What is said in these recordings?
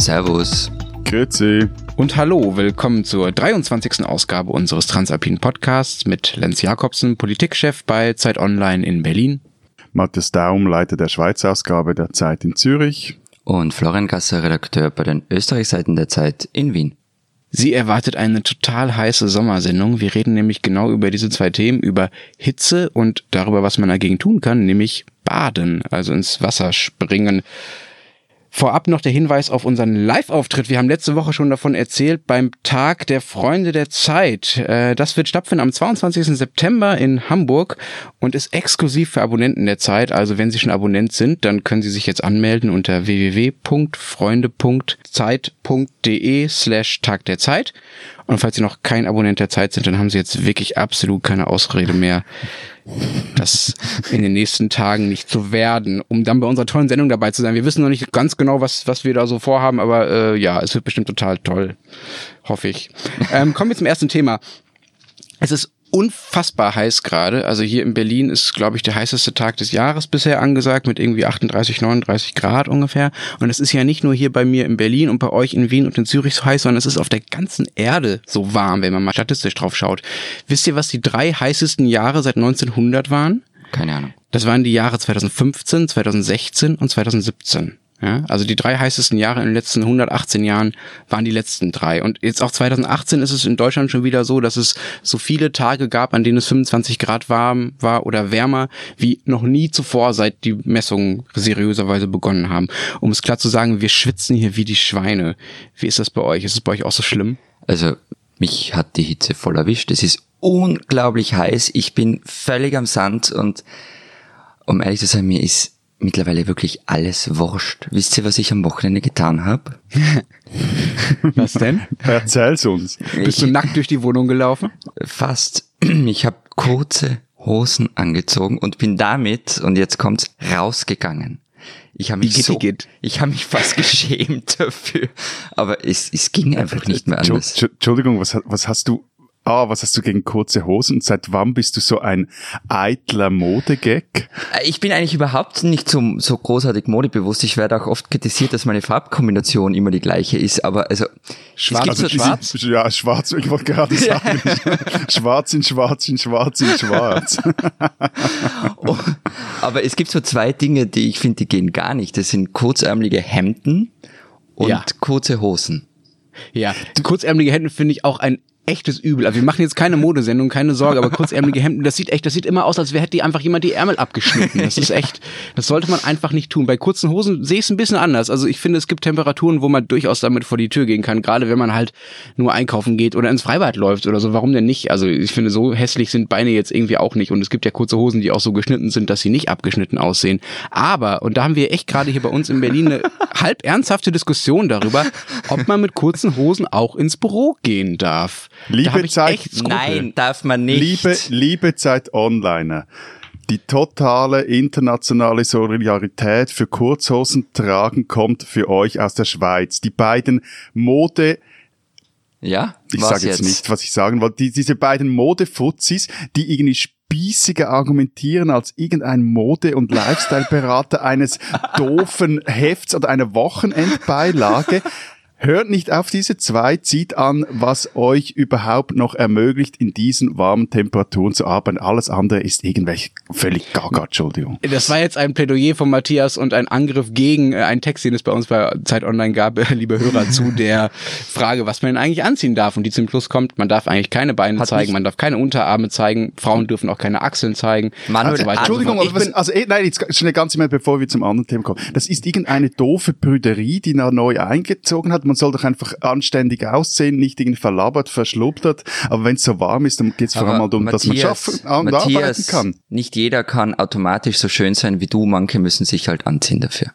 Servus. Grüezi. Und hallo, willkommen zur 23. Ausgabe unseres Transalpinen Podcasts mit Lenz Jakobsen, Politikchef bei Zeit Online in Berlin. Matthias Daum, Leiter der Schweiz-Ausgabe der Zeit in Zürich. Und Florian Gasser, Redakteur bei den Österreichseiten der Zeit in Wien. Sie erwartet eine total heiße Sommersendung. Wir reden nämlich genau über diese zwei Themen, über Hitze und darüber, was man dagegen tun kann, nämlich baden, also ins Wasser springen. Vorab noch der Hinweis auf unseren Live-Auftritt. Wir haben letzte Woche schon davon erzählt beim Tag der Freunde der Zeit. Äh, das wird stattfinden am 22. September in Hamburg und ist exklusiv für Abonnenten der Zeit. Also wenn Sie schon Abonnent sind, dann können Sie sich jetzt anmelden unter www.freunde.zeit.de slash Tag der Zeit. Und falls Sie noch kein Abonnent der Zeit sind, dann haben Sie jetzt wirklich absolut keine Ausrede mehr, das in den nächsten Tagen nicht zu werden, um dann bei unserer tollen Sendung dabei zu sein. Wir wissen noch nicht ganz genau, was, was wir da so vorhaben, aber äh, ja, es wird bestimmt total toll. Hoffe ich. Ähm, kommen wir zum ersten Thema. Es ist unfassbar heiß gerade. Also hier in Berlin ist, glaube ich, der heißeste Tag des Jahres bisher angesagt mit irgendwie 38, 39 Grad ungefähr. Und es ist ja nicht nur hier bei mir in Berlin und bei euch in Wien und in Zürich so heiß, sondern es ist auf der ganzen Erde so warm, wenn man mal statistisch drauf schaut. Wisst ihr, was die drei heißesten Jahre seit 1900 waren? Keine Ahnung. Das waren die Jahre 2015, 2016 und 2017. Ja, also die drei heißesten Jahre in den letzten 118 Jahren waren die letzten drei. Und jetzt auch 2018 ist es in Deutschland schon wieder so, dass es so viele Tage gab, an denen es 25 Grad warm war oder wärmer, wie noch nie zuvor, seit die Messungen seriöserweise begonnen haben. Um es klar zu sagen, wir schwitzen hier wie die Schweine. Wie ist das bei euch? Ist es bei euch auch so schlimm? Also, mich hat die Hitze voll erwischt. Es ist unglaublich heiß. Ich bin völlig am Sand und um ehrlich zu sein, mir ist mittlerweile wirklich alles wurscht. Wisst ihr, was ich am Wochenende getan habe? was denn? Erzähl's uns. Bist du nackt durch die Wohnung gelaufen? Fast. Ich habe kurze Hosen angezogen und bin damit, und jetzt kommt's, rausgegangen. Ich habe mich, so, ich habe mich fast geschämt dafür, aber es, es ging einfach nicht mehr anders. Entschuldigung, was, was hast du Ah, was hast du gegen kurze Hosen? Seit wann bist du so ein eitler Modegag? Äh, ich bin eigentlich überhaupt nicht so, so großartig modebewusst. Ich werde auch oft kritisiert, dass meine Farbkombination immer die gleiche ist. Aber also schwarz, also so schwarz? Ja, schwarz. Ich wollte gerade sagen, schwarz in schwarz in schwarz in schwarz. oh, aber es gibt so zwei Dinge, die ich finde, die gehen gar nicht. Das sind kurzärmelige Hemden und ja. kurze Hosen. Ja, kurzärmelige Hemden finde ich auch ein echtes Übel. Also wir machen jetzt keine Modesendung, keine Sorge, aber kurzärmelige Hemden, das sieht echt, das sieht immer aus, als wäre hätte einfach jemand die Ärmel abgeschnitten. Das ist echt, das sollte man einfach nicht tun. Bei kurzen Hosen sehe ich es ein bisschen anders. Also ich finde, es gibt Temperaturen, wo man durchaus damit vor die Tür gehen kann, gerade wenn man halt nur einkaufen geht oder ins Freibad läuft oder so. Warum denn nicht? Also ich finde, so hässlich sind Beine jetzt irgendwie auch nicht. Und es gibt ja kurze Hosen, die auch so geschnitten sind, dass sie nicht abgeschnitten aussehen. Aber, und da haben wir echt gerade hier bei uns in Berlin eine halb ernsthafte Diskussion darüber, ob man mit kurzen Hosen auch ins Büro gehen darf. Liebe Zeit, nein, darf man nicht. Liebe, liebe Zeit Online. Die totale internationale Solidarität für Kurzhosen tragen kommt für euch aus der Schweiz. Die beiden Mode ja, ich sage jetzt, jetzt, nicht, was ich sagen wollte. Die, diese beiden Modefuzis, die irgendwie spießiger argumentieren als irgendein Mode- und Lifestyle-Berater eines doofen Hefts oder einer Wochenendbeilage. Hört nicht auf diese zwei, zieht an, was euch überhaupt noch ermöglicht, in diesen warmen Temperaturen zu arbeiten. Alles andere ist irgendwelche völlig gaga, Entschuldigung. Das war jetzt ein Plädoyer von Matthias und ein Angriff gegen äh, einen Text, den es bei uns bei Zeit Online gab, liebe Hörer, zu der Frage, was man denn eigentlich anziehen darf. Und die zum Schluss kommt, man darf eigentlich keine Beine Hat zeigen, man darf keine Unterarme zeigen, Frauen dürfen auch keine Achseln zeigen. Manuel, also Entschuldigung, aber was, also eh, nein, jetzt schnell ganz immer, bevor wir zum anderen Thema kommen. Das ist irgendeine doofe Brüderie, die da neu eingezogen hat man soll doch einfach anständig aussehen, nicht irgendwie verlabert, verschlubbert. Aber wenn es so warm ist, dann geht es vor allem darum, dass man schaffen und Matthias, arbeiten kann. Nicht jeder kann automatisch so schön sein wie du, manche müssen sich halt anziehen dafür.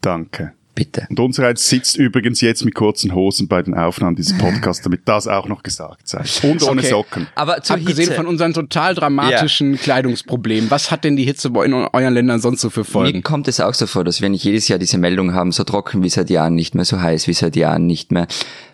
Danke. Bitte. Und unsereins sitzt übrigens jetzt mit kurzen Hosen bei den Aufnahmen dieses Podcasts, damit das auch noch gesagt sei. Und ohne okay. Socken. Aber zur Abgesehen Hitze. von unseren total dramatischen ja. Kleidungsproblemen, was hat denn die Hitze in euren Ländern sonst so für Folgen? Mir kommt es auch so vor, dass wir nicht jedes Jahr diese Meldung haben, so trocken wie seit Jahren nicht mehr, so heiß wie seit Jahren nicht mehr.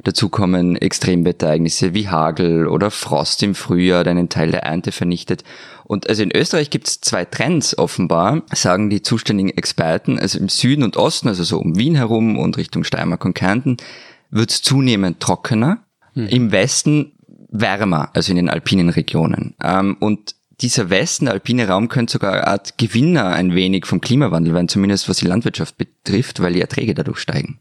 Dazu kommen Extremwetterereignisse wie Hagel oder Frost im Frühjahr, der einen Teil der Ernte vernichtet. Und also in Österreich gibt es zwei Trends offenbar, sagen die zuständigen Experten. Also im Süden und Osten, also so um Wien herum und Richtung Steiermark und Kärnten, wird es zunehmend trockener. Hm. Im Westen wärmer, also in den alpinen Regionen. Ähm, und dieser Westen, der alpine Raum, könnte sogar eine Art Gewinner ein wenig vom Klimawandel werden, zumindest was die Landwirtschaft betrifft, weil die Erträge dadurch steigen.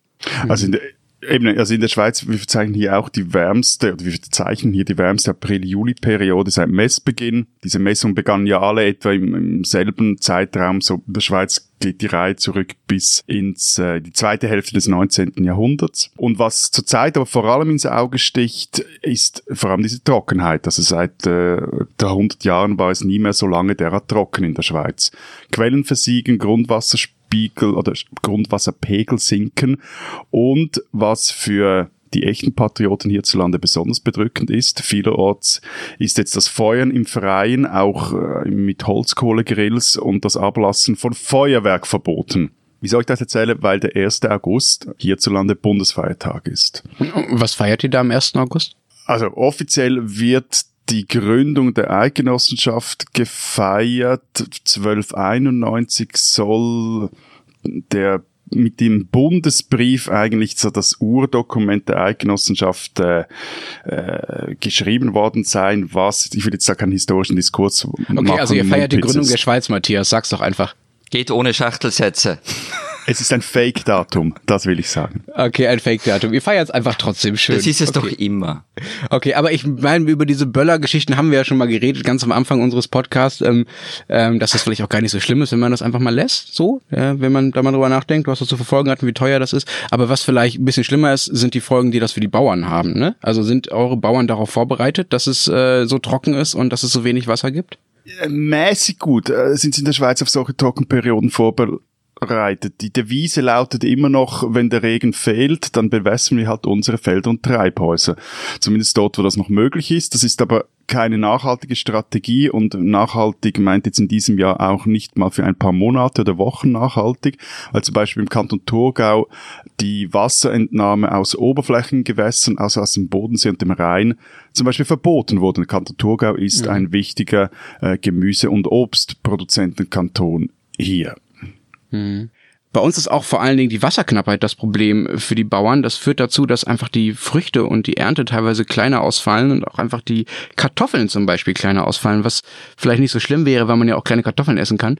Also in der, Eben, also in der Schweiz, wir verzeichnen hier auch die wärmste, oder wir verzeichnen hier die wärmste April-Juli-Periode seit Messbeginn. Diese Messungen begannen ja alle etwa im, im, selben Zeitraum. So in der Schweiz geht die Reihe zurück bis ins äh, die zweite Hälfte des 19. Jahrhunderts. Und was zurzeit aber vor allem ins Auge sticht, ist vor allem diese Trockenheit. Also seit äh, der 100 Jahren war es nie mehr so lange derart trocken in der Schweiz. Quellen versiegen, Grundwasserspiegel Grundwasserspiegel oder Grundwasserpegel sinken und was für die echten Patrioten hierzulande besonders bedrückend ist. Vielerorts ist jetzt das Feuern im Freien auch äh, mit Holzkohlegrills und das Ablassen von Feuerwerk verboten. Wie soll ich das erzählen? Weil der 1. August hierzulande Bundesfeiertag ist. Was feiert ihr da am 1. August? Also offiziell wird die Gründung der Eidgenossenschaft gefeiert. 1291 soll der mit dem Bundesbrief eigentlich so das Urdokument der Eidgenossenschaft äh, äh, geschrieben worden sein, was, ich will jetzt da keinen historischen Diskurs okay, machen. Okay, also ihr feiert die Gründung der Schweiz, Matthias, sag's doch einfach. Geht ohne Schachtelsätze. Es ist ein Fake-Datum, das will ich sagen. Okay, ein Fake-Datum. Ihr feiert es einfach trotzdem schön. Das ist es okay. doch immer. Okay, aber ich meine, über diese Böller-Geschichten haben wir ja schon mal geredet, ganz am Anfang unseres Podcasts, ähm, ähm, dass das vielleicht auch gar nicht so schlimm ist, wenn man das einfach mal lässt, so, ja, wenn man da mal drüber nachdenkt, was das zu verfolgen hat und wie teuer das ist. Aber was vielleicht ein bisschen schlimmer ist, sind die Folgen, die das für die Bauern haben. Ne? Also sind eure Bauern darauf vorbereitet, dass es äh, so trocken ist und dass es so wenig Wasser gibt? Äh, mäßig gut äh, sind sie in der Schweiz auf solche Trockenperioden vorbereitet reitet. Die Devise lautet immer noch, wenn der Regen fehlt, dann bewässern wir halt unsere Felder und Treibhäuser. Zumindest dort, wo das noch möglich ist. Das ist aber keine nachhaltige Strategie und nachhaltig meint jetzt in diesem Jahr auch nicht mal für ein paar Monate oder Wochen nachhaltig, weil zum Beispiel im Kanton Thurgau die Wasserentnahme aus Oberflächengewässern, also aus dem Bodensee und dem Rhein, zum Beispiel verboten wurde. Der Kanton Thurgau ist mhm. ein wichtiger äh, Gemüse- und Obstproduzentenkanton hier. Mhm. Bei uns ist auch vor allen Dingen die Wasserknappheit das Problem für die Bauern. Das führt dazu, dass einfach die Früchte und die Ernte teilweise kleiner ausfallen und auch einfach die Kartoffeln zum Beispiel kleiner ausfallen, was vielleicht nicht so schlimm wäre, weil man ja auch kleine Kartoffeln essen kann.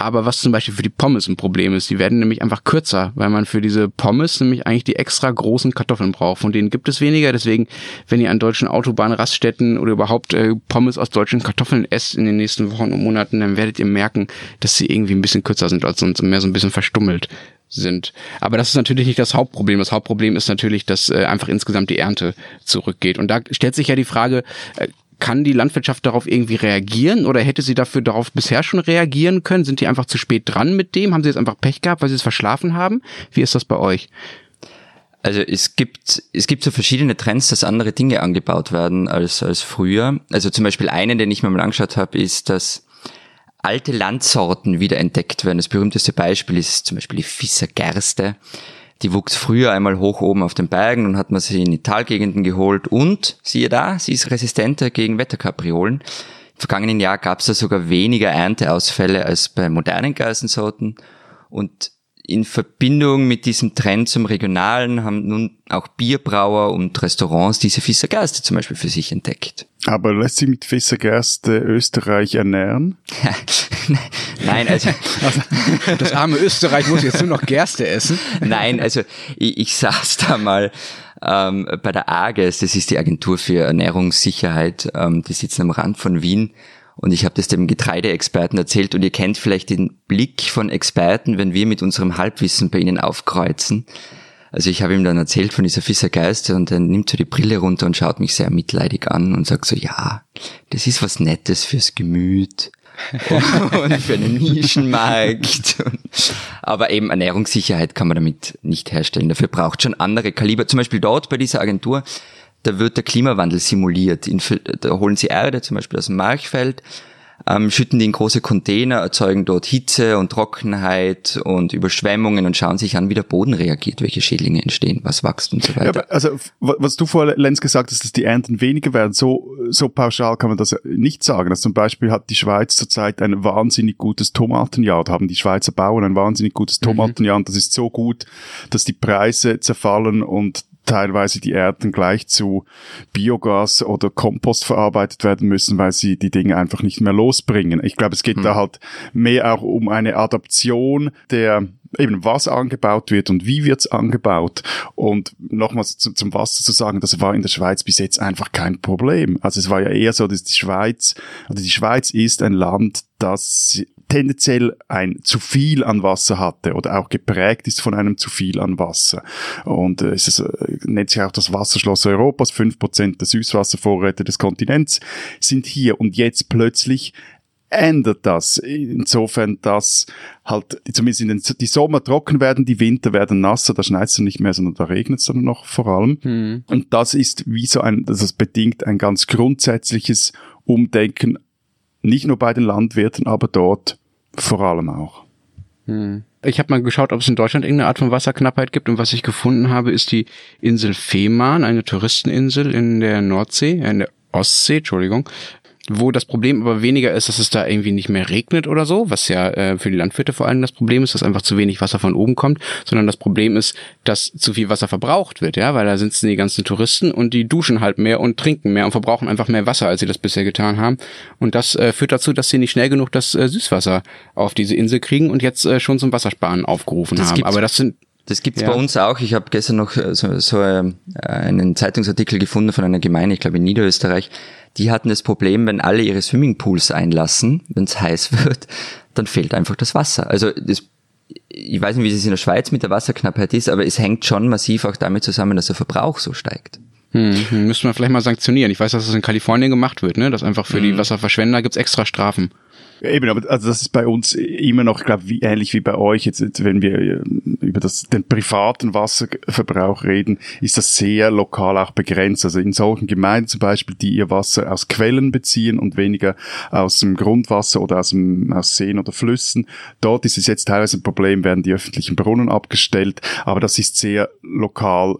Aber was zum Beispiel für die Pommes ein Problem ist, die werden nämlich einfach kürzer, weil man für diese Pommes nämlich eigentlich die extra großen Kartoffeln braucht. Von denen gibt es weniger. Deswegen, wenn ihr an deutschen Autobahnraststätten oder überhaupt äh, Pommes aus deutschen Kartoffeln esst in den nächsten Wochen und Monaten, dann werdet ihr merken, dass sie irgendwie ein bisschen kürzer sind als sonst und mehr so ein bisschen verstummelt sind. Aber das ist natürlich nicht das Hauptproblem. Das Hauptproblem ist natürlich, dass äh, einfach insgesamt die Ernte zurückgeht. Und da stellt sich ja die Frage, äh, kann die Landwirtschaft darauf irgendwie reagieren oder hätte sie dafür darauf bisher schon reagieren können? Sind die einfach zu spät dran mit dem? Haben sie jetzt einfach Pech gehabt, weil sie es verschlafen haben? Wie ist das bei euch? Also es gibt, es gibt so verschiedene Trends, dass andere Dinge angebaut werden als, als früher. Also zum Beispiel einen, den ich mir mal angeschaut habe, ist, dass alte Landsorten wieder entdeckt werden. Das berühmteste Beispiel ist zum Beispiel die Fisser Gerste. Die wuchs früher einmal hoch oben auf den Bergen und hat man sie in die Talgegenden geholt und siehe da, sie ist resistenter gegen Wetterkapriolen. Im vergangenen Jahr gab es da sogar weniger Ernteausfälle als bei modernen Geisensorten und in Verbindung mit diesem Trend zum Regionalen haben nun auch Bierbrauer und Restaurants diese Fissergerste zum Beispiel für sich entdeckt. Aber lässt sich mit Fissergerste Österreich ernähren? Nein, also, also, das arme Österreich muss jetzt nur noch Gerste essen. Nein, also ich, ich saß da mal ähm, bei der AGES, das ist die Agentur für Ernährungssicherheit, ähm, die sitzen am Rand von Wien und ich habe das dem Getreideexperten erzählt und ihr kennt vielleicht den Blick von Experten, wenn wir mit unserem Halbwissen bei ihnen aufkreuzen. Also ich habe ihm dann erzählt von dieser Fissergeiste und er nimmt so die Brille runter und schaut mich sehr mitleidig an und sagt so, ja, das ist was Nettes fürs Gemüt und für einen Nischenmarkt. Aber eben Ernährungssicherheit kann man damit nicht herstellen. Dafür braucht schon andere Kaliber. Zum Beispiel dort bei dieser Agentur da wird der Klimawandel simuliert. Da holen sie Erde zum Beispiel aus dem Marchfeld, ähm, schütten die in große Container, erzeugen dort Hitze und Trockenheit und Überschwemmungen und schauen sich an, wie der Boden reagiert, welche Schädlinge entstehen, was wächst und so weiter. Ja, also was du vorher, Lenz, gesagt hast, dass die Ernten weniger werden, so, so pauschal kann man das nicht sagen. Also zum Beispiel hat die Schweiz zurzeit ein wahnsinnig gutes Tomatenjahr, da haben die Schweizer Bauern ein wahnsinnig gutes mhm. Tomatenjahr mhm. und das ist so gut, dass die Preise zerfallen und teilweise die Erden gleich zu Biogas oder Kompost verarbeitet werden müssen, weil sie die Dinge einfach nicht mehr losbringen. Ich glaube, es geht hm. da halt mehr auch um eine Adaption der eben was angebaut wird und wie wird's angebaut. Und nochmals zum, zum Wasser zu sagen, das war in der Schweiz bis jetzt einfach kein Problem. Also es war ja eher so, dass die Schweiz, also die Schweiz ist ein Land, das tendenziell ein zu viel an Wasser hatte oder auch geprägt ist von einem zu viel an Wasser. Und äh, es ist, äh, nennt sich auch das Wasserschloss Europas. Fünf Prozent der Süßwasservorräte des Kontinents sind hier und jetzt plötzlich ändert das. Insofern, dass halt zumindest in den, die Sommer trocken werden, die Winter werden nasser, da schneit es nicht mehr, sondern da regnet es dann noch vor allem. Hm. Und das ist wie so ein, das bedingt ein ganz grundsätzliches Umdenken nicht nur bei den Landwirten, aber dort vor allem auch. Hm. Ich habe mal geschaut, ob es in Deutschland irgendeine Art von Wasserknappheit gibt und was ich gefunden habe, ist die Insel Fehmarn, eine Touristeninsel in der Nordsee, äh, in der Ostsee, Entschuldigung, wo das Problem aber weniger ist, dass es da irgendwie nicht mehr regnet oder so, was ja äh, für die Landwirte vor allem das Problem ist, dass einfach zu wenig Wasser von oben kommt, sondern das Problem ist, dass zu viel Wasser verbraucht wird, ja, weil da sitzen die ganzen Touristen und die duschen halt mehr und trinken mehr und verbrauchen einfach mehr Wasser, als sie das bisher getan haben. Und das äh, führt dazu, dass sie nicht schnell genug das äh, Süßwasser auf diese Insel kriegen und jetzt äh, schon zum Wassersparen aufgerufen das haben. Aber das sind das gibt's ja. bei uns auch. Ich habe gestern noch äh, so, so äh, einen Zeitungsartikel gefunden von einer Gemeinde, ich glaube in Niederösterreich, die hatten das Problem, wenn alle ihre Swimmingpools einlassen, wenn es heiß wird, dann fehlt einfach das Wasser. Also das, ich weiß nicht, wie es in der Schweiz mit der Wasserknappheit ist, aber es hängt schon massiv auch damit zusammen, dass der Verbrauch so steigt. Hm, hm müsste man vielleicht mal sanktionieren. Ich weiß, dass das in Kalifornien gemacht wird, ne? Dass einfach für hm. die Wasserverschwender gibt's extra Strafen. Eben, aber also das ist bei uns immer noch, ich glaube, wie, ähnlich wie bei euch. Jetzt, wenn wir äh, über das, den privaten Wasserverbrauch reden, ist das sehr lokal auch begrenzt. Also in solchen Gemeinden zum Beispiel, die ihr Wasser aus Quellen beziehen und weniger aus dem Grundwasser oder aus, dem, aus Seen oder Flüssen, dort ist es jetzt teilweise ein Problem, werden die öffentlichen Brunnen abgestellt, aber das ist sehr lokal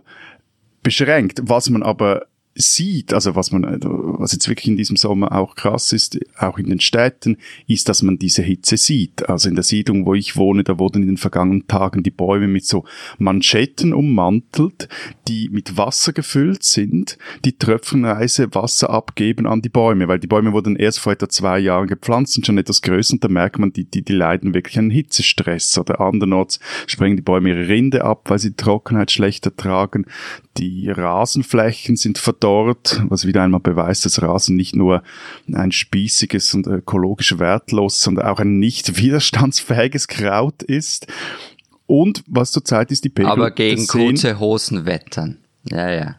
beschränkt. Was man aber sieht, also was man, was jetzt wirklich in diesem Sommer auch krass ist, auch in den Städten, ist, dass man diese Hitze sieht. Also in der Siedlung, wo ich wohne, da wurden in den vergangenen Tagen die Bäume mit so Manschetten ummantelt, die mit Wasser gefüllt sind, die tröpfenweise Wasser abgeben an die Bäume, weil die Bäume wurden erst vor etwa zwei Jahren gepflanzt, sind schon etwas größer und da merkt man, die, die, die leiden wirklich einen Hitzestress oder andernorts sprengen die Bäume ihre Rinde ab, weil sie die Trockenheit schlechter tragen. Die Rasenflächen sind verdorrt, was wieder einmal beweist, dass Rasen nicht nur ein spießiges und ökologisch wertlos, sondern auch ein nicht widerstandsfähiges Kraut ist. Und was zurzeit ist die Pegel. Aber gegen kurze Hosen wettern. Ja, ja.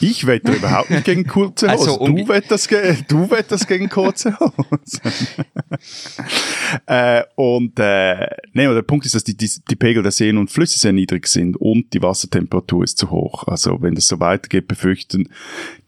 Ich wette überhaupt nicht gegen kurze Hosen. Also, um du, wetterst du wetterst gegen kurze Hosen. äh, und äh, nee, der Punkt ist, dass die, die, die Pegel der Seen und Flüsse sehr niedrig sind und die Wassertemperatur ist zu hoch. Also wenn das so weitergeht, befürchten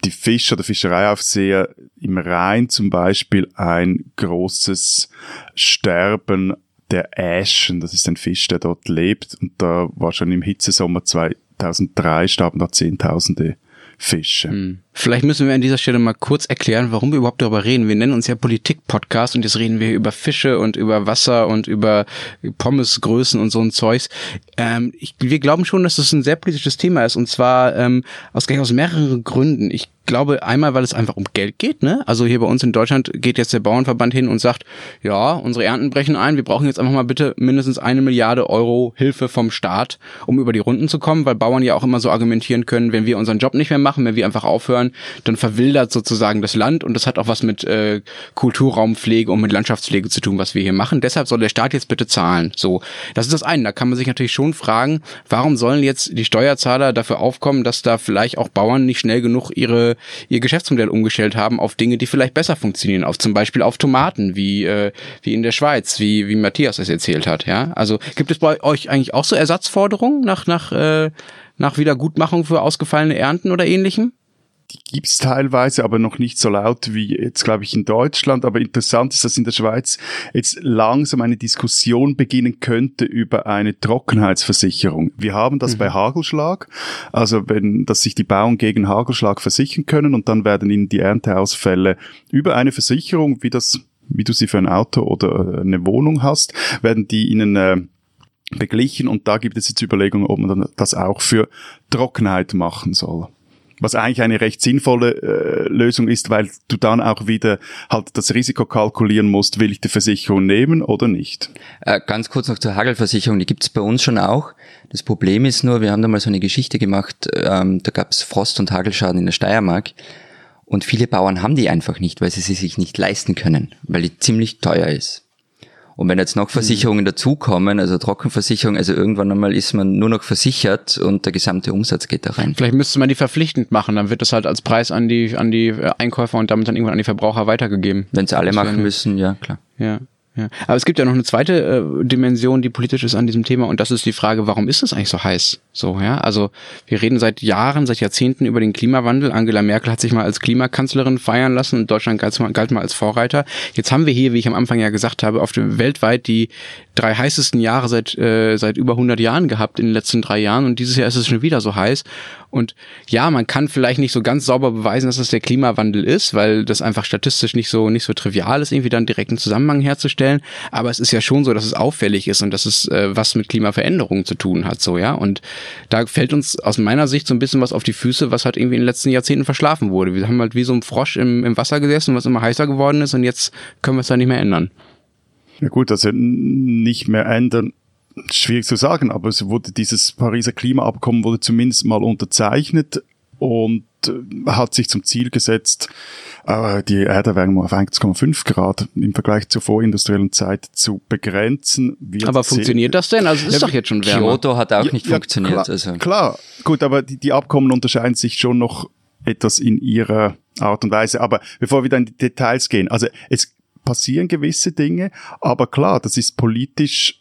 die Fischer oder Fischereiaufseher im Rhein zum Beispiel ein großes Sterben der Äschen. Das ist ein Fisch, der dort lebt und da war schon im Hitzesommer 2003 starben da Zehntausende Fische. Hm. Vielleicht müssen wir an dieser Stelle mal kurz erklären, warum wir überhaupt darüber reden. Wir nennen uns ja Politik-Podcast und jetzt reden wir über Fische und über Wasser und über Pommesgrößen und so ein Zeugs. Ähm, ich, wir glauben schon, dass das ein sehr politisches Thema ist und zwar ähm, aus, aus mehreren Gründen. Ich glaube einmal, weil es einfach um Geld geht. Ne? Also hier bei uns in Deutschland geht jetzt der Bauernverband hin und sagt, ja, unsere Ernten brechen ein, wir brauchen jetzt einfach mal bitte mindestens eine Milliarde Euro Hilfe vom Staat, um über die Runden zu kommen, weil Bauern ja auch immer so argumentieren können, wenn wir unseren Job nicht mehr machen, wenn wir einfach aufhören, dann verwildert sozusagen das Land und das hat auch was mit äh, Kulturraumpflege und mit Landschaftspflege zu tun, was wir hier machen. Deshalb soll der Staat jetzt bitte zahlen. So, das ist das eine. Da kann man sich natürlich schon fragen, warum sollen jetzt die Steuerzahler dafür aufkommen, dass da vielleicht auch Bauern nicht schnell genug ihre ihr Geschäftsmodell umgestellt haben auf Dinge, die vielleicht besser funktionieren, auf zum Beispiel auf Tomaten, wie, äh, wie in der Schweiz, wie, wie Matthias es erzählt hat, ja. Also gibt es bei euch eigentlich auch so Ersatzforderungen nach, nach, äh, nach Wiedergutmachung für ausgefallene Ernten oder ähnlichem? Die gibt's teilweise, aber noch nicht so laut wie jetzt, glaube ich, in Deutschland. Aber interessant ist, dass in der Schweiz jetzt langsam eine Diskussion beginnen könnte über eine Trockenheitsversicherung. Wir haben das mhm. bei Hagelschlag, also wenn, dass sich die Bauern gegen Hagelschlag versichern können und dann werden ihnen die Ernteausfälle über eine Versicherung, wie das wie du sie für ein Auto oder äh, eine Wohnung hast, werden die ihnen äh, beglichen und da gibt es jetzt Überlegungen, ob man das auch für Trockenheit machen soll was eigentlich eine recht sinnvolle äh, Lösung ist, weil du dann auch wieder halt das Risiko kalkulieren musst, will ich die Versicherung nehmen oder nicht. Äh, ganz kurz noch zur Hagelversicherung, die gibt's bei uns schon auch. Das Problem ist nur, wir haben da mal so eine Geschichte gemacht, ähm, da gab's Frost- und Hagelschaden in der Steiermark und viele Bauern haben die einfach nicht, weil sie sie sich nicht leisten können, weil die ziemlich teuer ist. Und wenn jetzt noch Versicherungen mhm. dazukommen, also Trockenversicherung, also irgendwann einmal ist man nur noch versichert und der gesamte Umsatz geht da rein. Vielleicht müsste man die verpflichtend machen, dann wird das halt als Preis an die, an die Einkäufer und damit dann irgendwann an die Verbraucher weitergegeben. Wenn es alle machen müssen, ja, klar. Ja. Ja. Aber es gibt ja noch eine zweite äh, Dimension, die politisch ist an diesem Thema, und das ist die Frage, warum ist es eigentlich so heiß? So, ja. Also wir reden seit Jahren, seit Jahrzehnten über den Klimawandel. Angela Merkel hat sich mal als Klimakanzlerin feiern lassen und Deutschland galt mal, galt mal als Vorreiter. Jetzt haben wir hier, wie ich am Anfang ja gesagt habe, auf dem weltweit die drei heißesten Jahre seit äh, seit über 100 Jahren gehabt in den letzten drei Jahren, und dieses Jahr ist es schon wieder so heiß. Und ja, man kann vielleicht nicht so ganz sauber beweisen, dass es der Klimawandel ist, weil das einfach statistisch nicht so nicht so trivial ist, irgendwie dann direkten Zusammenhang herzustellen. Aber es ist ja schon so, dass es auffällig ist und dass es äh, was mit Klimaveränderungen zu tun hat, so ja. Und da fällt uns aus meiner Sicht so ein bisschen was auf die Füße, was halt irgendwie in den letzten Jahrzehnten verschlafen wurde. Wir haben halt wie so ein Frosch im, im Wasser gesessen, was immer heißer geworden ist, und jetzt können wir es da nicht mehr ändern. Ja gut, also nicht mehr ändern schwierig zu sagen, aber es wurde dieses Pariser Klimaabkommen wurde zumindest mal unterzeichnet und äh, hat sich zum Ziel gesetzt, äh, die Erderwärmung auf 1,5 Grad im Vergleich zur vorindustriellen Zeit zu begrenzen. aber funktioniert das denn? Also es ist ja, doch jetzt schon wärmer. Kyoto hat auch ja, nicht ja, funktioniert. Klar, also. klar, gut, aber die, die Abkommen unterscheiden sich schon noch etwas in ihrer Art und Weise. Aber bevor wir dann in die Details gehen, also es passieren gewisse Dinge, aber klar, das ist politisch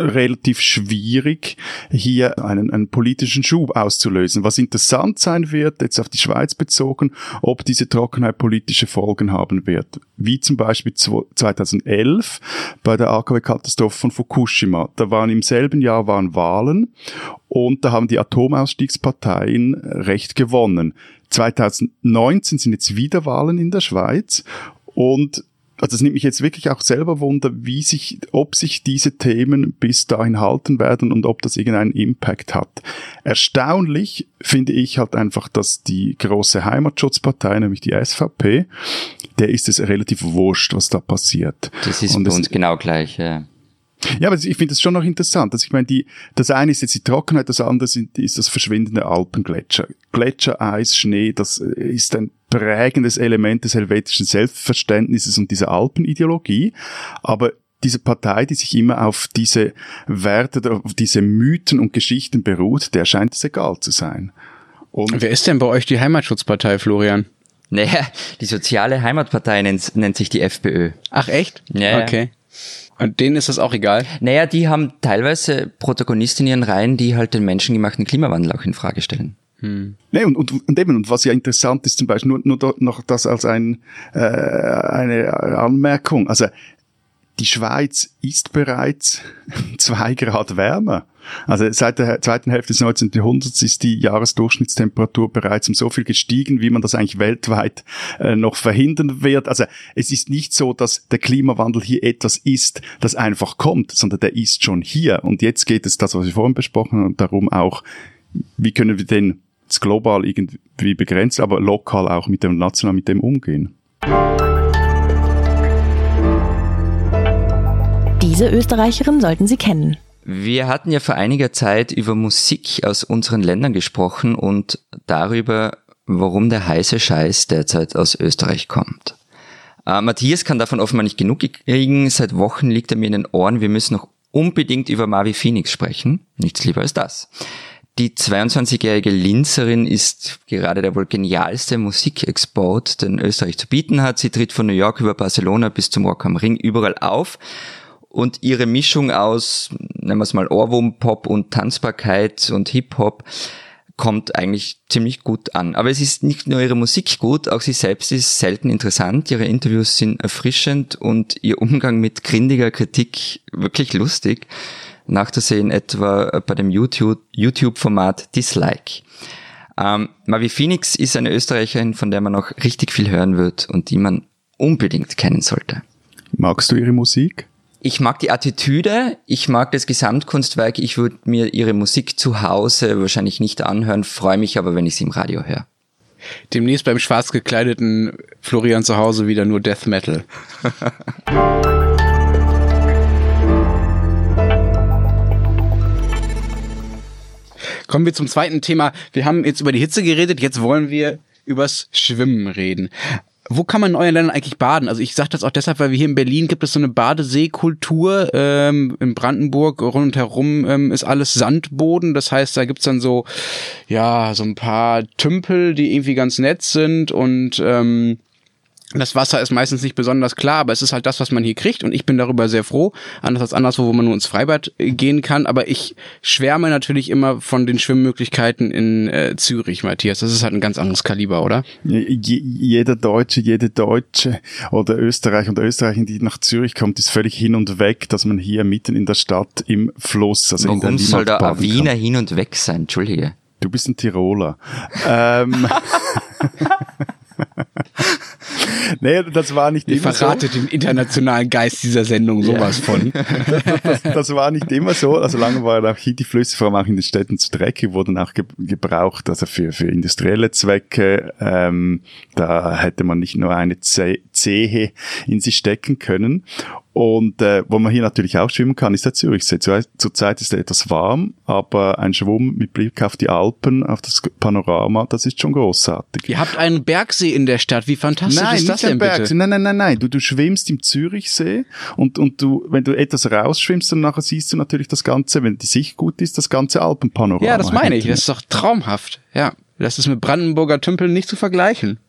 relativ schwierig, hier einen, einen politischen Schub auszulösen. Was interessant sein wird, jetzt auf die Schweiz bezogen, ob diese Trockenheit politische Folgen haben wird. Wie zum Beispiel 2011 bei der AKW-Katastrophe von Fukushima. Da waren im selben Jahr waren Wahlen und da haben die Atomausstiegsparteien Recht gewonnen. 2019 sind jetzt wieder Wahlen in der Schweiz und also es nimmt mich jetzt wirklich auch selber wunder, wie sich, ob sich diese Themen bis dahin halten werden und ob das irgendeinen Impact hat. Erstaunlich finde ich halt einfach, dass die große Heimatschutzpartei, nämlich die SVP, der ist es relativ wurscht, was da passiert. Das ist und bei uns genau gleich, ja. Ja, aber ich finde das schon noch interessant. Also ich meine, die, das eine ist jetzt die Trockenheit, das andere ist das verschwindende Alpengletscher. Gletscher, Eis, Schnee, das ist ein prägendes Element des helvetischen Selbstverständnisses und dieser Alpenideologie. Aber diese Partei, die sich immer auf diese Werte, auf diese Mythen und Geschichten beruht, der scheint es egal zu sein. Und Wer ist denn bei euch die Heimatschutzpartei, Florian? Naja, die soziale Heimatpartei nennt, nennt sich die FPÖ. Ach echt? Ja. Okay. Und denen ist das auch egal? Naja, die haben teilweise Protagonisten in ihren Reihen, die halt den menschengemachten Klimawandel auch in Frage stellen. Hm. Nee, und, und, und eben, und was ja interessant ist, zum Beispiel nur, nur noch das als ein, äh, eine Anmerkung. Also die Schweiz ist bereits zwei Grad wärmer. Also seit der zweiten Hälfte des 19. Jahrhunderts ist die Jahresdurchschnittstemperatur bereits um so viel gestiegen, wie man das eigentlich weltweit äh, noch verhindern wird. Also es ist nicht so, dass der Klimawandel hier etwas ist, das einfach kommt, sondern der ist schon hier. Und jetzt geht es, das was wir vorhin besprochen haben, darum auch, wie können wir den global irgendwie begrenzen, aber lokal auch mit dem national mit dem umgehen. Diese Österreicherin sollten Sie kennen. Wir hatten ja vor einiger Zeit über Musik aus unseren Ländern gesprochen und darüber, warum der heiße Scheiß derzeit aus Österreich kommt. Äh, Matthias kann davon offenbar nicht genug kriegen. Seit Wochen liegt er mir in den Ohren. Wir müssen noch unbedingt über Marvi Phoenix sprechen. Nichts lieber als das. Die 22-jährige Linzerin ist gerade der wohl genialste Musikexport, den Österreich zu bieten hat. Sie tritt von New York über Barcelona bis zum Rock am Ring überall auf und ihre Mischung aus, nennen wir es mal Ohrwurm, Pop und Tanzbarkeit und Hip-Hop kommt eigentlich ziemlich gut an. Aber es ist nicht nur ihre Musik gut, auch sie selbst ist selten interessant. Ihre Interviews sind erfrischend und ihr Umgang mit grindiger Kritik wirklich lustig. Nachzusehen etwa bei dem YouTube-Format Dislike. Ähm, Mavi Phoenix ist eine Österreicherin, von der man noch richtig viel hören wird und die man unbedingt kennen sollte. Magst du ihre Musik? Ich mag die Attitüde, ich mag das Gesamtkunstwerk, ich würde mir ihre Musik zu Hause wahrscheinlich nicht anhören, freue mich aber, wenn ich sie im Radio höre. Demnächst beim schwarz gekleideten Florian zu Hause wieder nur Death Metal. Kommen wir zum zweiten Thema. Wir haben jetzt über die Hitze geredet, jetzt wollen wir übers Schwimmen reden. Wo kann man in euren Ländern eigentlich baden? Also ich sage das auch deshalb, weil wir hier in Berlin gibt es so eine Badeseekultur. Ähm, in Brandenburg rundherum ähm, ist alles Sandboden. Das heißt, da gibt's dann so, ja, so ein paar Tümpel, die irgendwie ganz nett sind und ähm, das Wasser ist meistens nicht besonders klar, aber es ist halt das, was man hier kriegt und ich bin darüber sehr froh. Anders als anderswo, wo man nur ins Freibad äh, gehen kann. Aber ich schwärme natürlich immer von den Schwimmmöglichkeiten in äh, Zürich, Matthias. Das ist halt ein ganz anderes Kaliber, oder? jeder Deutsche, jede Deutsche oder Österreich und Österreicherin, die nach Zürich kommt, ist völlig hin und weg, dass man hier mitten in der Stadt im Fluss, also Warum in der soll da ein Wiener hin und weg sein? Entschuldige. Du bist ein Tiroler. ähm, nee, das war nicht ich immer verrate so. den internationalen Geist dieser Sendung sowas ja. von. das, das, war nicht immer so. Also lange waren auch hier die Flüsse, vor allem auch in den Städten zu dreckig, wurden auch ge gebraucht, also für, für industrielle Zwecke. Ähm, da hätte man nicht nur eine Zehe in sich stecken können. Und äh, wo man hier natürlich auch schwimmen kann, ist der Zürichsee. Zurzeit ist er etwas warm, aber ein Schwumm mit Blick auf die Alpen, auf das Panorama, das ist schon großartig. Ihr habt einen Bergsee in der Stadt. Wie fantastisch nein, ist das denn Bergsee. bitte? Nein, nein, nein, nein. Du, du schwimmst im Zürichsee und, und du, wenn du etwas rausschwimmst, dann nachher siehst du natürlich das Ganze, wenn die Sicht gut ist, das ganze Alpenpanorama. Ja, das meine ich. Das ist doch traumhaft. Ja. Das ist mit Brandenburger Tümpeln nicht zu vergleichen.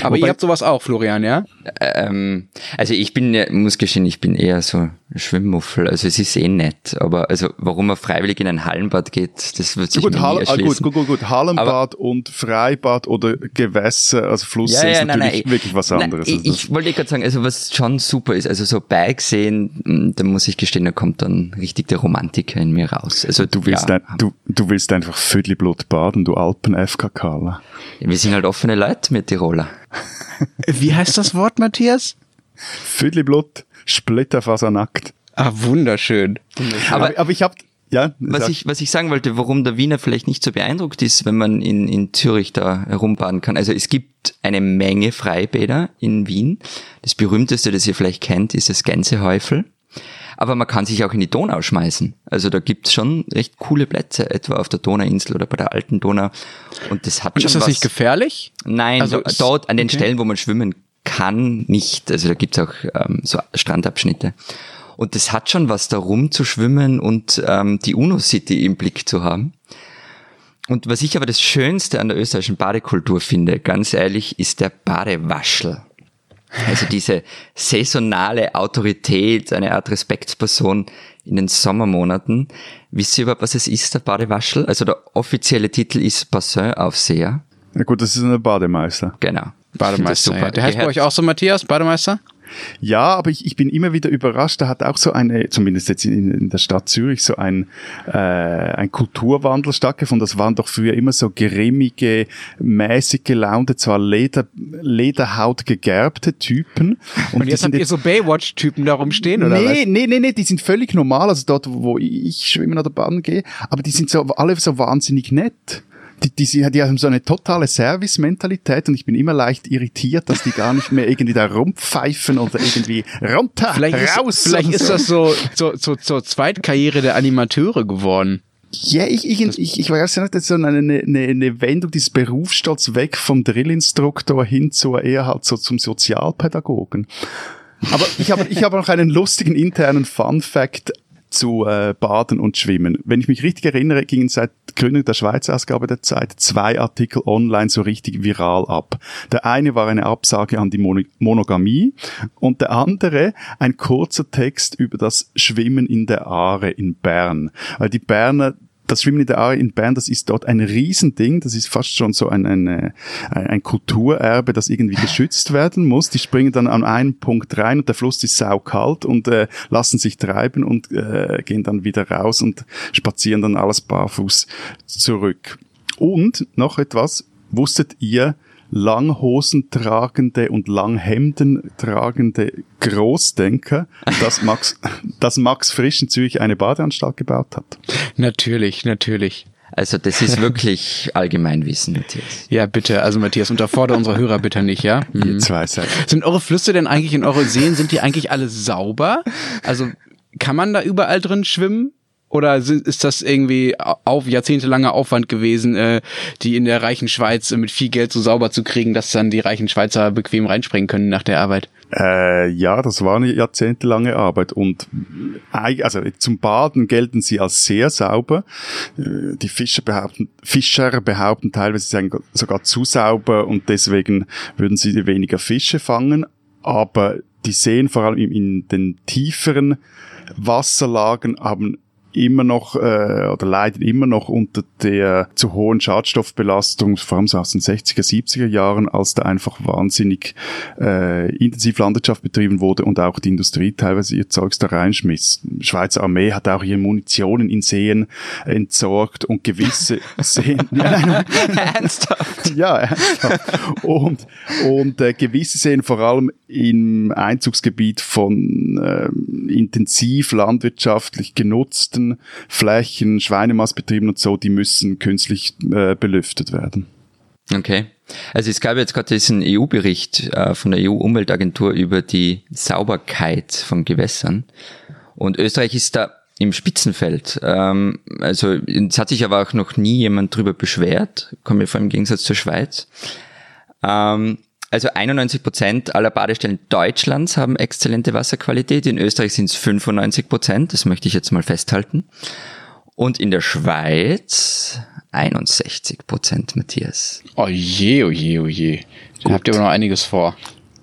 Aber Wobei, ihr habt sowas auch, Florian, ja? Ähm, also ich bin, muss gestehen, ich bin eher so Schwimmmuffel. Also es ist eh nett, aber also warum man freiwillig in ein Hallenbad geht, das wird sich gut, Hall nie erschließen. Gut, gut, gut, Hallenbad aber, und Freibad oder Gewässer, also Fluss ja, ja, ist nein, natürlich nein, wirklich was anderes. Nein, ich, ich wollte gerade sagen, also was schon super ist, also so Bergseen, hm, da muss ich gestehen, da kommt dann richtig der Romantiker in mir raus. Also du willst, ja. ein, du, du willst einfach Vödelblut baden, du Alpen-FKKler. Wir sind halt offene Leute mit Tiroler. Wie heißt das Wort, Matthias? Vödelblut, Splitterfasernackt. Ah, wunderschön. Aber, aber, aber ich habe ja, was ich, was ich sagen wollte, warum der Wiener vielleicht nicht so beeindruckt ist, wenn man in, in Zürich da herumbaden kann. Also es gibt eine Menge Freibäder in Wien. Das berühmteste, das ihr vielleicht kennt, ist das Gänsehäufel. Aber man kann sich auch in die Donau schmeißen. Also da gibt's schon recht coole Plätze, etwa auf der Donauinsel oder bei der alten Donau. Und das hat Und schon ist das was. nicht gefährlich? Nein, also dort an den okay. Stellen, wo man schwimmen kann, nicht. Also da gibt's auch ähm, so Strandabschnitte. Und das hat schon was da rumzuschwimmen und ähm, die UNO-City im Blick zu haben. Und was ich aber das Schönste an der österreichischen Badekultur finde, ganz ehrlich, ist der Badewaschel. Also diese saisonale Autorität, eine Art Respektsperson in den Sommermonaten. Wisst ihr überhaupt, was es ist, der Badewaschel? Also der offizielle Titel ist Bassin-Aufseher. Ja gut, das ist ein Bademeister. Genau. Bademeister. Ja. Der heißt bei euch auch so Matthias, Bademeister? Ja, aber ich, ich bin immer wieder überrascht. Da hat auch so eine, zumindest jetzt in, in der Stadt Zürich, so ein, äh, ein Kulturwandel stattgefunden. Das waren doch früher immer so grimmige, mäßig gelaunte, zwar Leder, Lederhaut gegerbte Typen. Und, Und jetzt habt ihr so Baywatch-Typen da rumstehen, oder nee, was? Nee, nee, nee, die sind völlig normal. Also dort, wo ich schwimmen oder baden gehe. Aber die sind so, alle so wahnsinnig nett die, die, die haben so eine totale Service-Mentalität und ich bin immer leicht irritiert, dass die gar nicht mehr irgendwie da rumpfeifen oder irgendwie runter, vielleicht raus. Ist, vielleicht ist das so zur so, so Zweitkarriere der Animateure geworden. Ja, ich, ich, ich, ich weiß ja nicht, das ist so eine, eine, eine Wendung dieses Berufsstolz weg vom Drillinstruktor hin zur eher halt so zum Sozialpädagogen. Aber ich habe ich hab noch einen lustigen internen Fun Fact zu äh, Baden und Schwimmen. Wenn ich mich richtig erinnere, gingen seit Gründung der Schweizer Ausgabe der Zeit zwei Artikel online so richtig viral ab. Der eine war eine Absage an die Mon Monogamie und der andere ein kurzer Text über das Schwimmen in der Aare in Bern. Weil die Berner das Schwimmen in der Aare in Bern, das ist dort ein Riesending. Das ist fast schon so ein, ein, ein, ein Kulturerbe, das irgendwie geschützt werden muss. Die springen dann an einen Punkt rein und der Fluss ist saukalt und äh, lassen sich treiben und äh, gehen dann wieder raus und spazieren dann alles barfuß zurück. Und noch etwas, wusstet ihr, Langhosen tragende und Langhemden tragende Großdenker, dass Max, dass Max Frisch in Zürich eine Badeanstalt gebaut hat. Natürlich, natürlich. Also das ist wirklich Allgemeinwissen, Matthias. Ja, bitte. Also Matthias, unterfordere unsere Hörer bitte nicht, ja? Mhm. Zwei Seiten. Sind eure Flüsse denn eigentlich in eure Seen, sind die eigentlich alle sauber? Also kann man da überall drin schwimmen? Oder ist das irgendwie auf jahrzehntelanger Aufwand gewesen, äh, die in der reichen Schweiz mit viel Geld so sauber zu kriegen, dass dann die reichen Schweizer bequem reinspringen können nach der Arbeit? Äh, ja, das war eine jahrzehntelange Arbeit und also zum Baden gelten sie als sehr sauber. Äh, die Fischer behaupten, Fischer behaupten teilweise, sie sogar zu sauber und deswegen würden sie weniger Fische fangen. Aber die Seen, vor allem in den tieferen Wasserlagen, haben immer noch äh, oder leiden immer noch unter der zu hohen Schadstoffbelastung, vor allem so aus den 60er, 70er Jahren, als da einfach wahnsinnig äh, intensiv Landwirtschaft betrieben wurde und auch die Industrie teilweise ihr Zeugs da reinschmiss. Die Schweizer Armee hat auch ihre Munitionen in Seen entsorgt und gewisse Seen... ja, ernsthaft? Ja, ernsthaft. Und, und äh, gewisse Seen vor allem im Einzugsgebiet von äh, intensiv landwirtschaftlich genutzten Wiesen, Flächen, Schweinemastbetrieben und so, die müssen künstlich äh, belüftet werden. Okay. Also es gab jetzt gerade diesen EU-Bericht äh, von der EU-Umweltagentur über die Sauberkeit von Gewässern. Und Österreich ist da im Spitzenfeld. Ähm, also es hat sich aber auch noch nie jemand drüber beschwert, kommen wir vor im Gegensatz zur Schweiz. Ähm, also 91 Prozent aller Badestellen Deutschlands haben exzellente Wasserqualität. In Österreich sind es 95 Prozent. Das möchte ich jetzt mal festhalten. Und in der Schweiz 61 Prozent, Matthias. Oh je, oh je, oh je. Dann habt ihr aber noch einiges vor.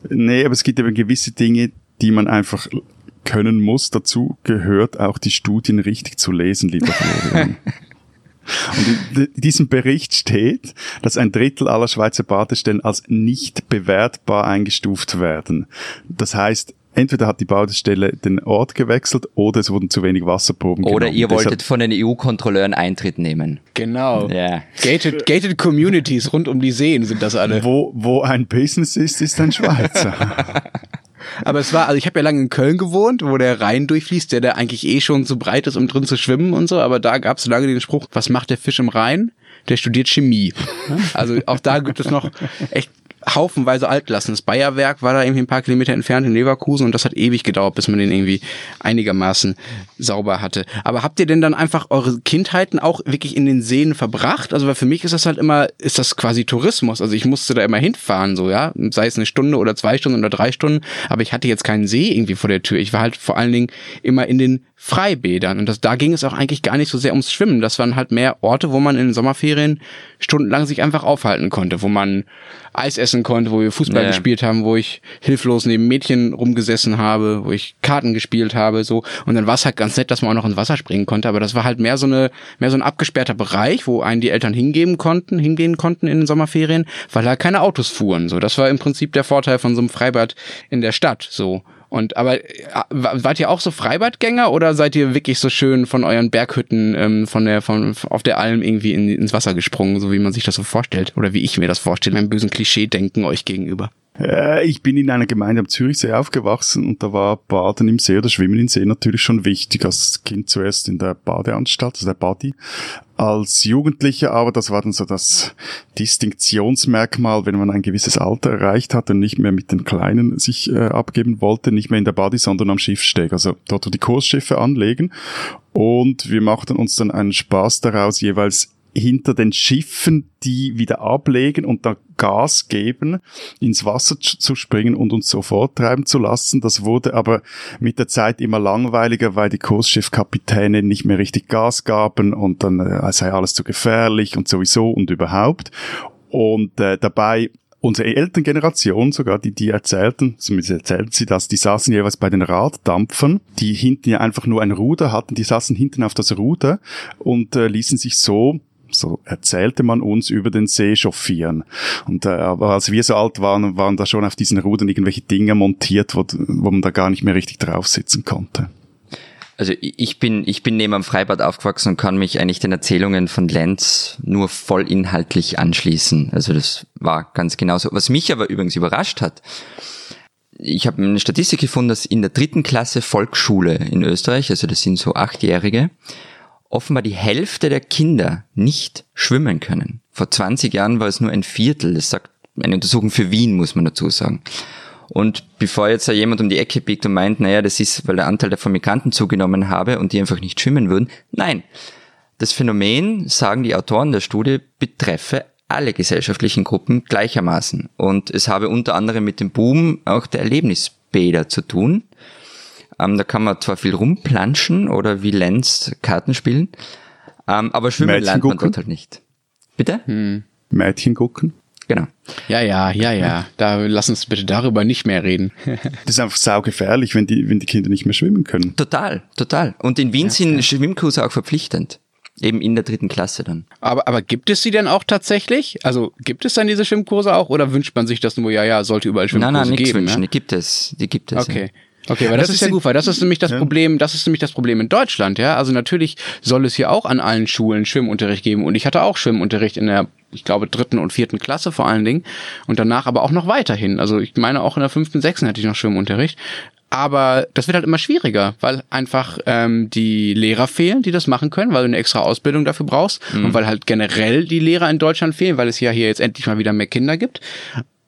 Nee, aber es gibt eben gewisse Dinge, die man einfach können muss. Dazu gehört auch die Studien richtig zu lesen, lieber Florian. Und in diesem Bericht steht, dass ein Drittel aller Schweizer Badestellen als nicht bewertbar eingestuft werden. Das heißt, entweder hat die Badestelle den Ort gewechselt oder es wurden zu wenig Wasserproben Oder genommen. ihr wolltet Deshalb von den EU-Kontrolleuren Eintritt nehmen. Genau. Ja. Gated, gated Communities rund um die Seen sind das alle. Wo, wo ein Business ist, ist ein Schweizer. Aber es war, also ich habe ja lange in Köln gewohnt, wo der Rhein durchfließt, der da eigentlich eh schon zu breit ist, um drin zu schwimmen und so. Aber da gab es lange den Spruch, was macht der Fisch im Rhein? Der studiert Chemie. Also auch da gibt es noch echt haufenweise Altlasten. Das Bayerwerk war da irgendwie ein paar Kilometer entfernt in Leverkusen und das hat ewig gedauert, bis man den irgendwie einigermaßen sauber hatte. Aber habt ihr denn dann einfach eure Kindheiten auch wirklich in den Seen verbracht? Also weil für mich ist das halt immer, ist das quasi Tourismus. Also ich musste da immer hinfahren, so, ja. Sei es eine Stunde oder zwei Stunden oder drei Stunden, aber ich hatte jetzt keinen See irgendwie vor der Tür. Ich war halt vor allen Dingen immer in den Freibädern. Und das, da ging es auch eigentlich gar nicht so sehr ums Schwimmen. Das waren halt mehr Orte, wo man in den Sommerferien stundenlang sich einfach aufhalten konnte, wo man Eis essen konnte, wo wir Fußball ja. gespielt haben, wo ich hilflos neben Mädchen rumgesessen habe, wo ich Karten gespielt habe, so. Und dann war es halt ganz nett, dass man auch noch ins Wasser springen konnte. Aber das war halt mehr so eine, mehr so ein abgesperrter Bereich, wo einen die Eltern hingeben konnten, hingehen konnten in den Sommerferien, weil da keine Autos fuhren. So, das war im Prinzip der Vorteil von so einem Freibad in der Stadt. So. Und aber äh, wart ihr auch so Freibadgänger oder seid ihr wirklich so schön von euren Berghütten ähm, von der von auf der Alm irgendwie in, ins Wasser gesprungen, so wie man sich das so vorstellt oder wie ich mir das vorstelle, einem bösen Klischee-Denken euch gegenüber? Äh, ich bin in einer Gemeinde am Zürichsee aufgewachsen und da war Baden im See oder Schwimmen im See natürlich schon wichtig. Als Kind zuerst in der Badeanstalt, also der Badi. Als Jugendlicher aber, das war dann so das Distinktionsmerkmal, wenn man ein gewisses Alter erreicht hat und nicht mehr mit den Kleinen sich äh, abgeben wollte, nicht mehr in der Badi, sondern am Schiffsteg. Also dort, wo die Kursschiffe anlegen. Und wir machten uns dann einen Spaß daraus, jeweils hinter den Schiffen, die wieder ablegen und dann Gas geben, ins Wasser zu springen und uns so forttreiben zu lassen. Das wurde aber mit der Zeit immer langweiliger, weil die Kursschiffkapitäne nicht mehr richtig Gas gaben und dann äh, sei alles zu gefährlich und sowieso und überhaupt. Und äh, dabei unsere Elterngeneration sogar, die, die erzählten, zumindest erzählten sie das, die saßen jeweils bei den Raddampfern, die hinten ja einfach nur ein Ruder hatten, die saßen hinten auf das Ruder und äh, ließen sich so so erzählte man uns über den See chauffieren. Und äh, aber als wir so alt waren, waren da schon auf diesen Rudern irgendwelche Dinge montiert, wo, wo man da gar nicht mehr richtig drauf sitzen konnte. Also ich bin, ich bin neben am Freibad aufgewachsen und kann mich eigentlich den Erzählungen von Lenz nur voll inhaltlich anschließen. Also das war ganz genauso. Was mich aber übrigens überrascht hat, ich habe eine Statistik gefunden, dass in der dritten Klasse Volksschule in Österreich, also das sind so Achtjährige, offenbar die Hälfte der Kinder nicht schwimmen können. Vor 20 Jahren war es nur ein Viertel. Das sagt eine Untersuchung für Wien, muss man dazu sagen. Und bevor jetzt da jemand um die Ecke biegt und meint, naja, das ist, weil der Anteil der Migranten zugenommen habe und die einfach nicht schwimmen würden. Nein. Das Phänomen, sagen die Autoren der Studie, betreffe alle gesellschaftlichen Gruppen gleichermaßen. Und es habe unter anderem mit dem Boom auch der Erlebnisbäder zu tun. Ähm, da kann man zwar viel rumplanschen oder wie Lenz Karten spielen, ähm, aber schwimmen Mädchen lernt man gucken. dort halt nicht. Bitte? Hm. Mädchen gucken. Genau. Ja, ja, ja, ja. Da lass uns bitte darüber nicht mehr reden. das ist einfach saugefährlich, wenn die, wenn die Kinder nicht mehr schwimmen können. Total, total. Und in Wien ja, sind ja. Schwimmkurse auch verpflichtend. Eben in der dritten Klasse dann. Aber, aber gibt es sie denn auch tatsächlich? Also gibt es dann diese Schwimmkurse auch oder wünscht man sich das nur, ja, ja, sollte überall Schwimmkurse nein, nein, geben? Nein, wünschen, ne? die gibt es, die gibt es. Okay. Ja. Okay, weil das, das ist, ja gut, weil das ist nämlich das ja. Problem, das ist nämlich das Problem in Deutschland, ja. Also natürlich soll es hier auch an allen Schulen Schwimmunterricht geben und ich hatte auch Schwimmunterricht in der, ich glaube, dritten und vierten Klasse vor allen Dingen und danach aber auch noch weiterhin. Also ich meine auch in der fünften, sechsten hatte ich noch Schwimmunterricht. Aber das wird halt immer schwieriger, weil einfach ähm, die Lehrer fehlen, die das machen können, weil du eine extra Ausbildung dafür brauchst mhm. und weil halt generell die Lehrer in Deutschland fehlen, weil es ja hier jetzt endlich mal wieder mehr Kinder gibt.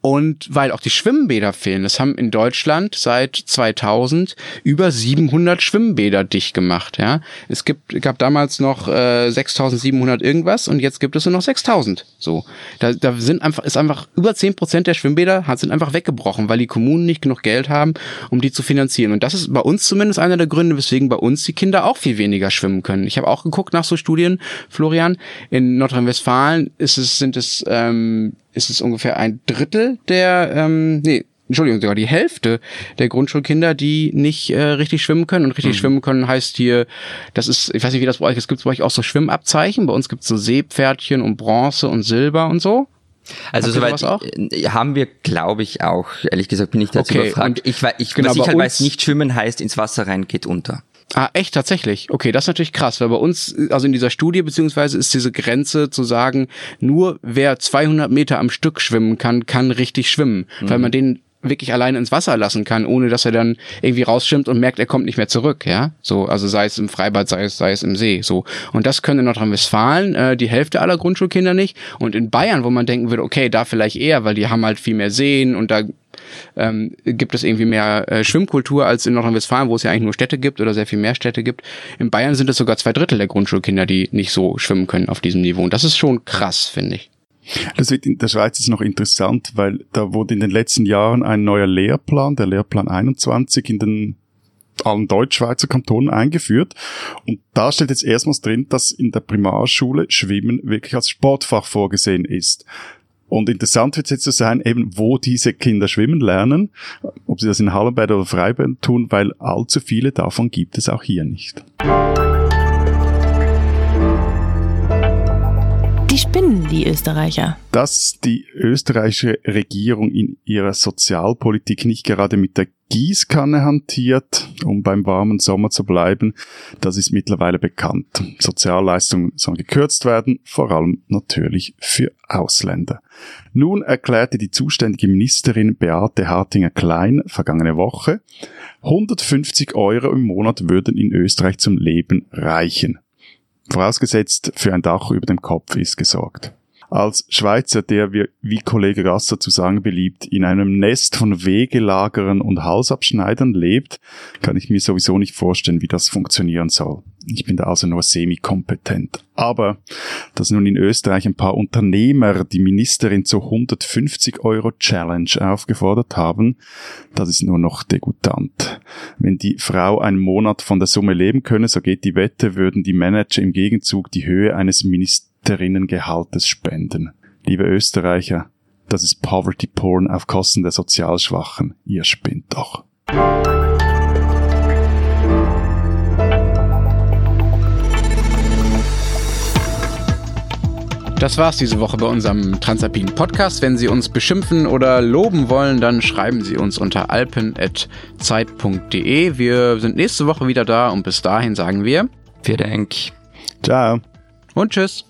Und weil auch die Schwimmbäder fehlen. Es haben in Deutschland seit 2000 über 700 Schwimmbäder dicht gemacht. Ja, es gibt gab damals noch äh, 6.700 irgendwas und jetzt gibt es nur noch 6.000. So, da, da sind einfach ist einfach über 10 Prozent der Schwimmbäder sind einfach weggebrochen, weil die Kommunen nicht genug Geld haben, um die zu finanzieren. Und das ist bei uns zumindest einer der Gründe, weswegen bei uns die Kinder auch viel weniger schwimmen können. Ich habe auch geguckt nach so Studien, Florian. In Nordrhein-Westfalen ist es sind es ähm, ist es ungefähr ein Drittel der, ähm, nee, Entschuldigung, sogar die Hälfte der Grundschulkinder, die nicht äh, richtig schwimmen können. Und richtig mhm. schwimmen können heißt hier, das ist, ich weiß nicht, wie das bei euch ist, gibt es bei euch auch so Schwimmabzeichen? Bei uns gibt es so Seepferdchen und Bronze und Silber und so. Also soweit äh, haben wir, glaube ich, auch. Ehrlich gesagt bin ich dazu okay, überfragt. Ich, ich, genau, was ich halt weiß, nicht schwimmen heißt, ins Wasser rein geht unter. Ah, echt, tatsächlich. Okay, das ist natürlich krass, weil bei uns, also in dieser Studie beziehungsweise ist diese Grenze zu sagen, nur wer 200 Meter am Stück schwimmen kann, kann richtig schwimmen, mhm. weil man den wirklich alleine ins Wasser lassen kann, ohne dass er dann irgendwie rausschwimmt und merkt, er kommt nicht mehr zurück, ja. So, also sei es im Freibad, sei es, sei es im See, so. Und das können in Nordrhein-Westfalen äh, die Hälfte aller Grundschulkinder nicht. Und in Bayern, wo man denken würde, okay, da vielleicht eher, weil die haben halt viel mehr Seen und da ähm, gibt es irgendwie mehr äh, Schwimmkultur als in Nordrhein-Westfalen, wo es ja eigentlich nur Städte gibt oder sehr viel mehr Städte gibt. In Bayern sind es sogar zwei Drittel der Grundschulkinder, die nicht so schwimmen können auf diesem Niveau. Und das ist schon krass, finde ich. Das wird in der Schweiz jetzt noch interessant, weil da wurde in den letzten Jahren ein neuer Lehrplan, der Lehrplan 21, in den allen Deutschschweizer Kantonen eingeführt. Und da steht jetzt erstmals drin, dass in der Primarschule Schwimmen wirklich als Sportfach vorgesehen ist. Und interessant wird es jetzt zu sein, eben wo diese Kinder schwimmen lernen, ob sie das in Hallenbad oder Freibad tun, weil allzu viele davon gibt es auch hier nicht. Spinnen, die Österreicher. Dass die österreichische Regierung in ihrer Sozialpolitik nicht gerade mit der Gießkanne hantiert, um beim warmen Sommer zu bleiben, das ist mittlerweile bekannt. Sozialleistungen sollen gekürzt werden, vor allem natürlich für Ausländer. Nun erklärte die zuständige Ministerin Beate Hartinger-Klein vergangene Woche, 150 Euro im Monat würden in Österreich zum Leben reichen. Vorausgesetzt, für ein Dach über dem Kopf ist gesorgt. Als Schweizer, der, wie, wie Kollege Gasser zu sagen beliebt, in einem Nest von Wegelagerern und Halsabschneidern lebt, kann ich mir sowieso nicht vorstellen, wie das funktionieren soll. Ich bin da also nur semi-kompetent. Aber, dass nun in Österreich ein paar Unternehmer die Ministerin zur 150 Euro Challenge aufgefordert haben, das ist nur noch degutant. Wenn die Frau einen Monat von der Summe leben könne, so geht die Wette, würden die Manager im Gegenzug die Höhe eines Ministerinnengehaltes spenden. Liebe Österreicher, Das ist Poverty Porn auf Kosten der sozial Schwachen. Ihr spinnt doch. Das war's diese Woche bei unserem Transalpinen Podcast. Wenn Sie uns beschimpfen oder loben wollen, dann schreiben Sie uns unter alpen.zeit.de. Wir sind nächste Woche wieder da und bis dahin sagen wir Vielen Dank. Ciao. Und tschüss.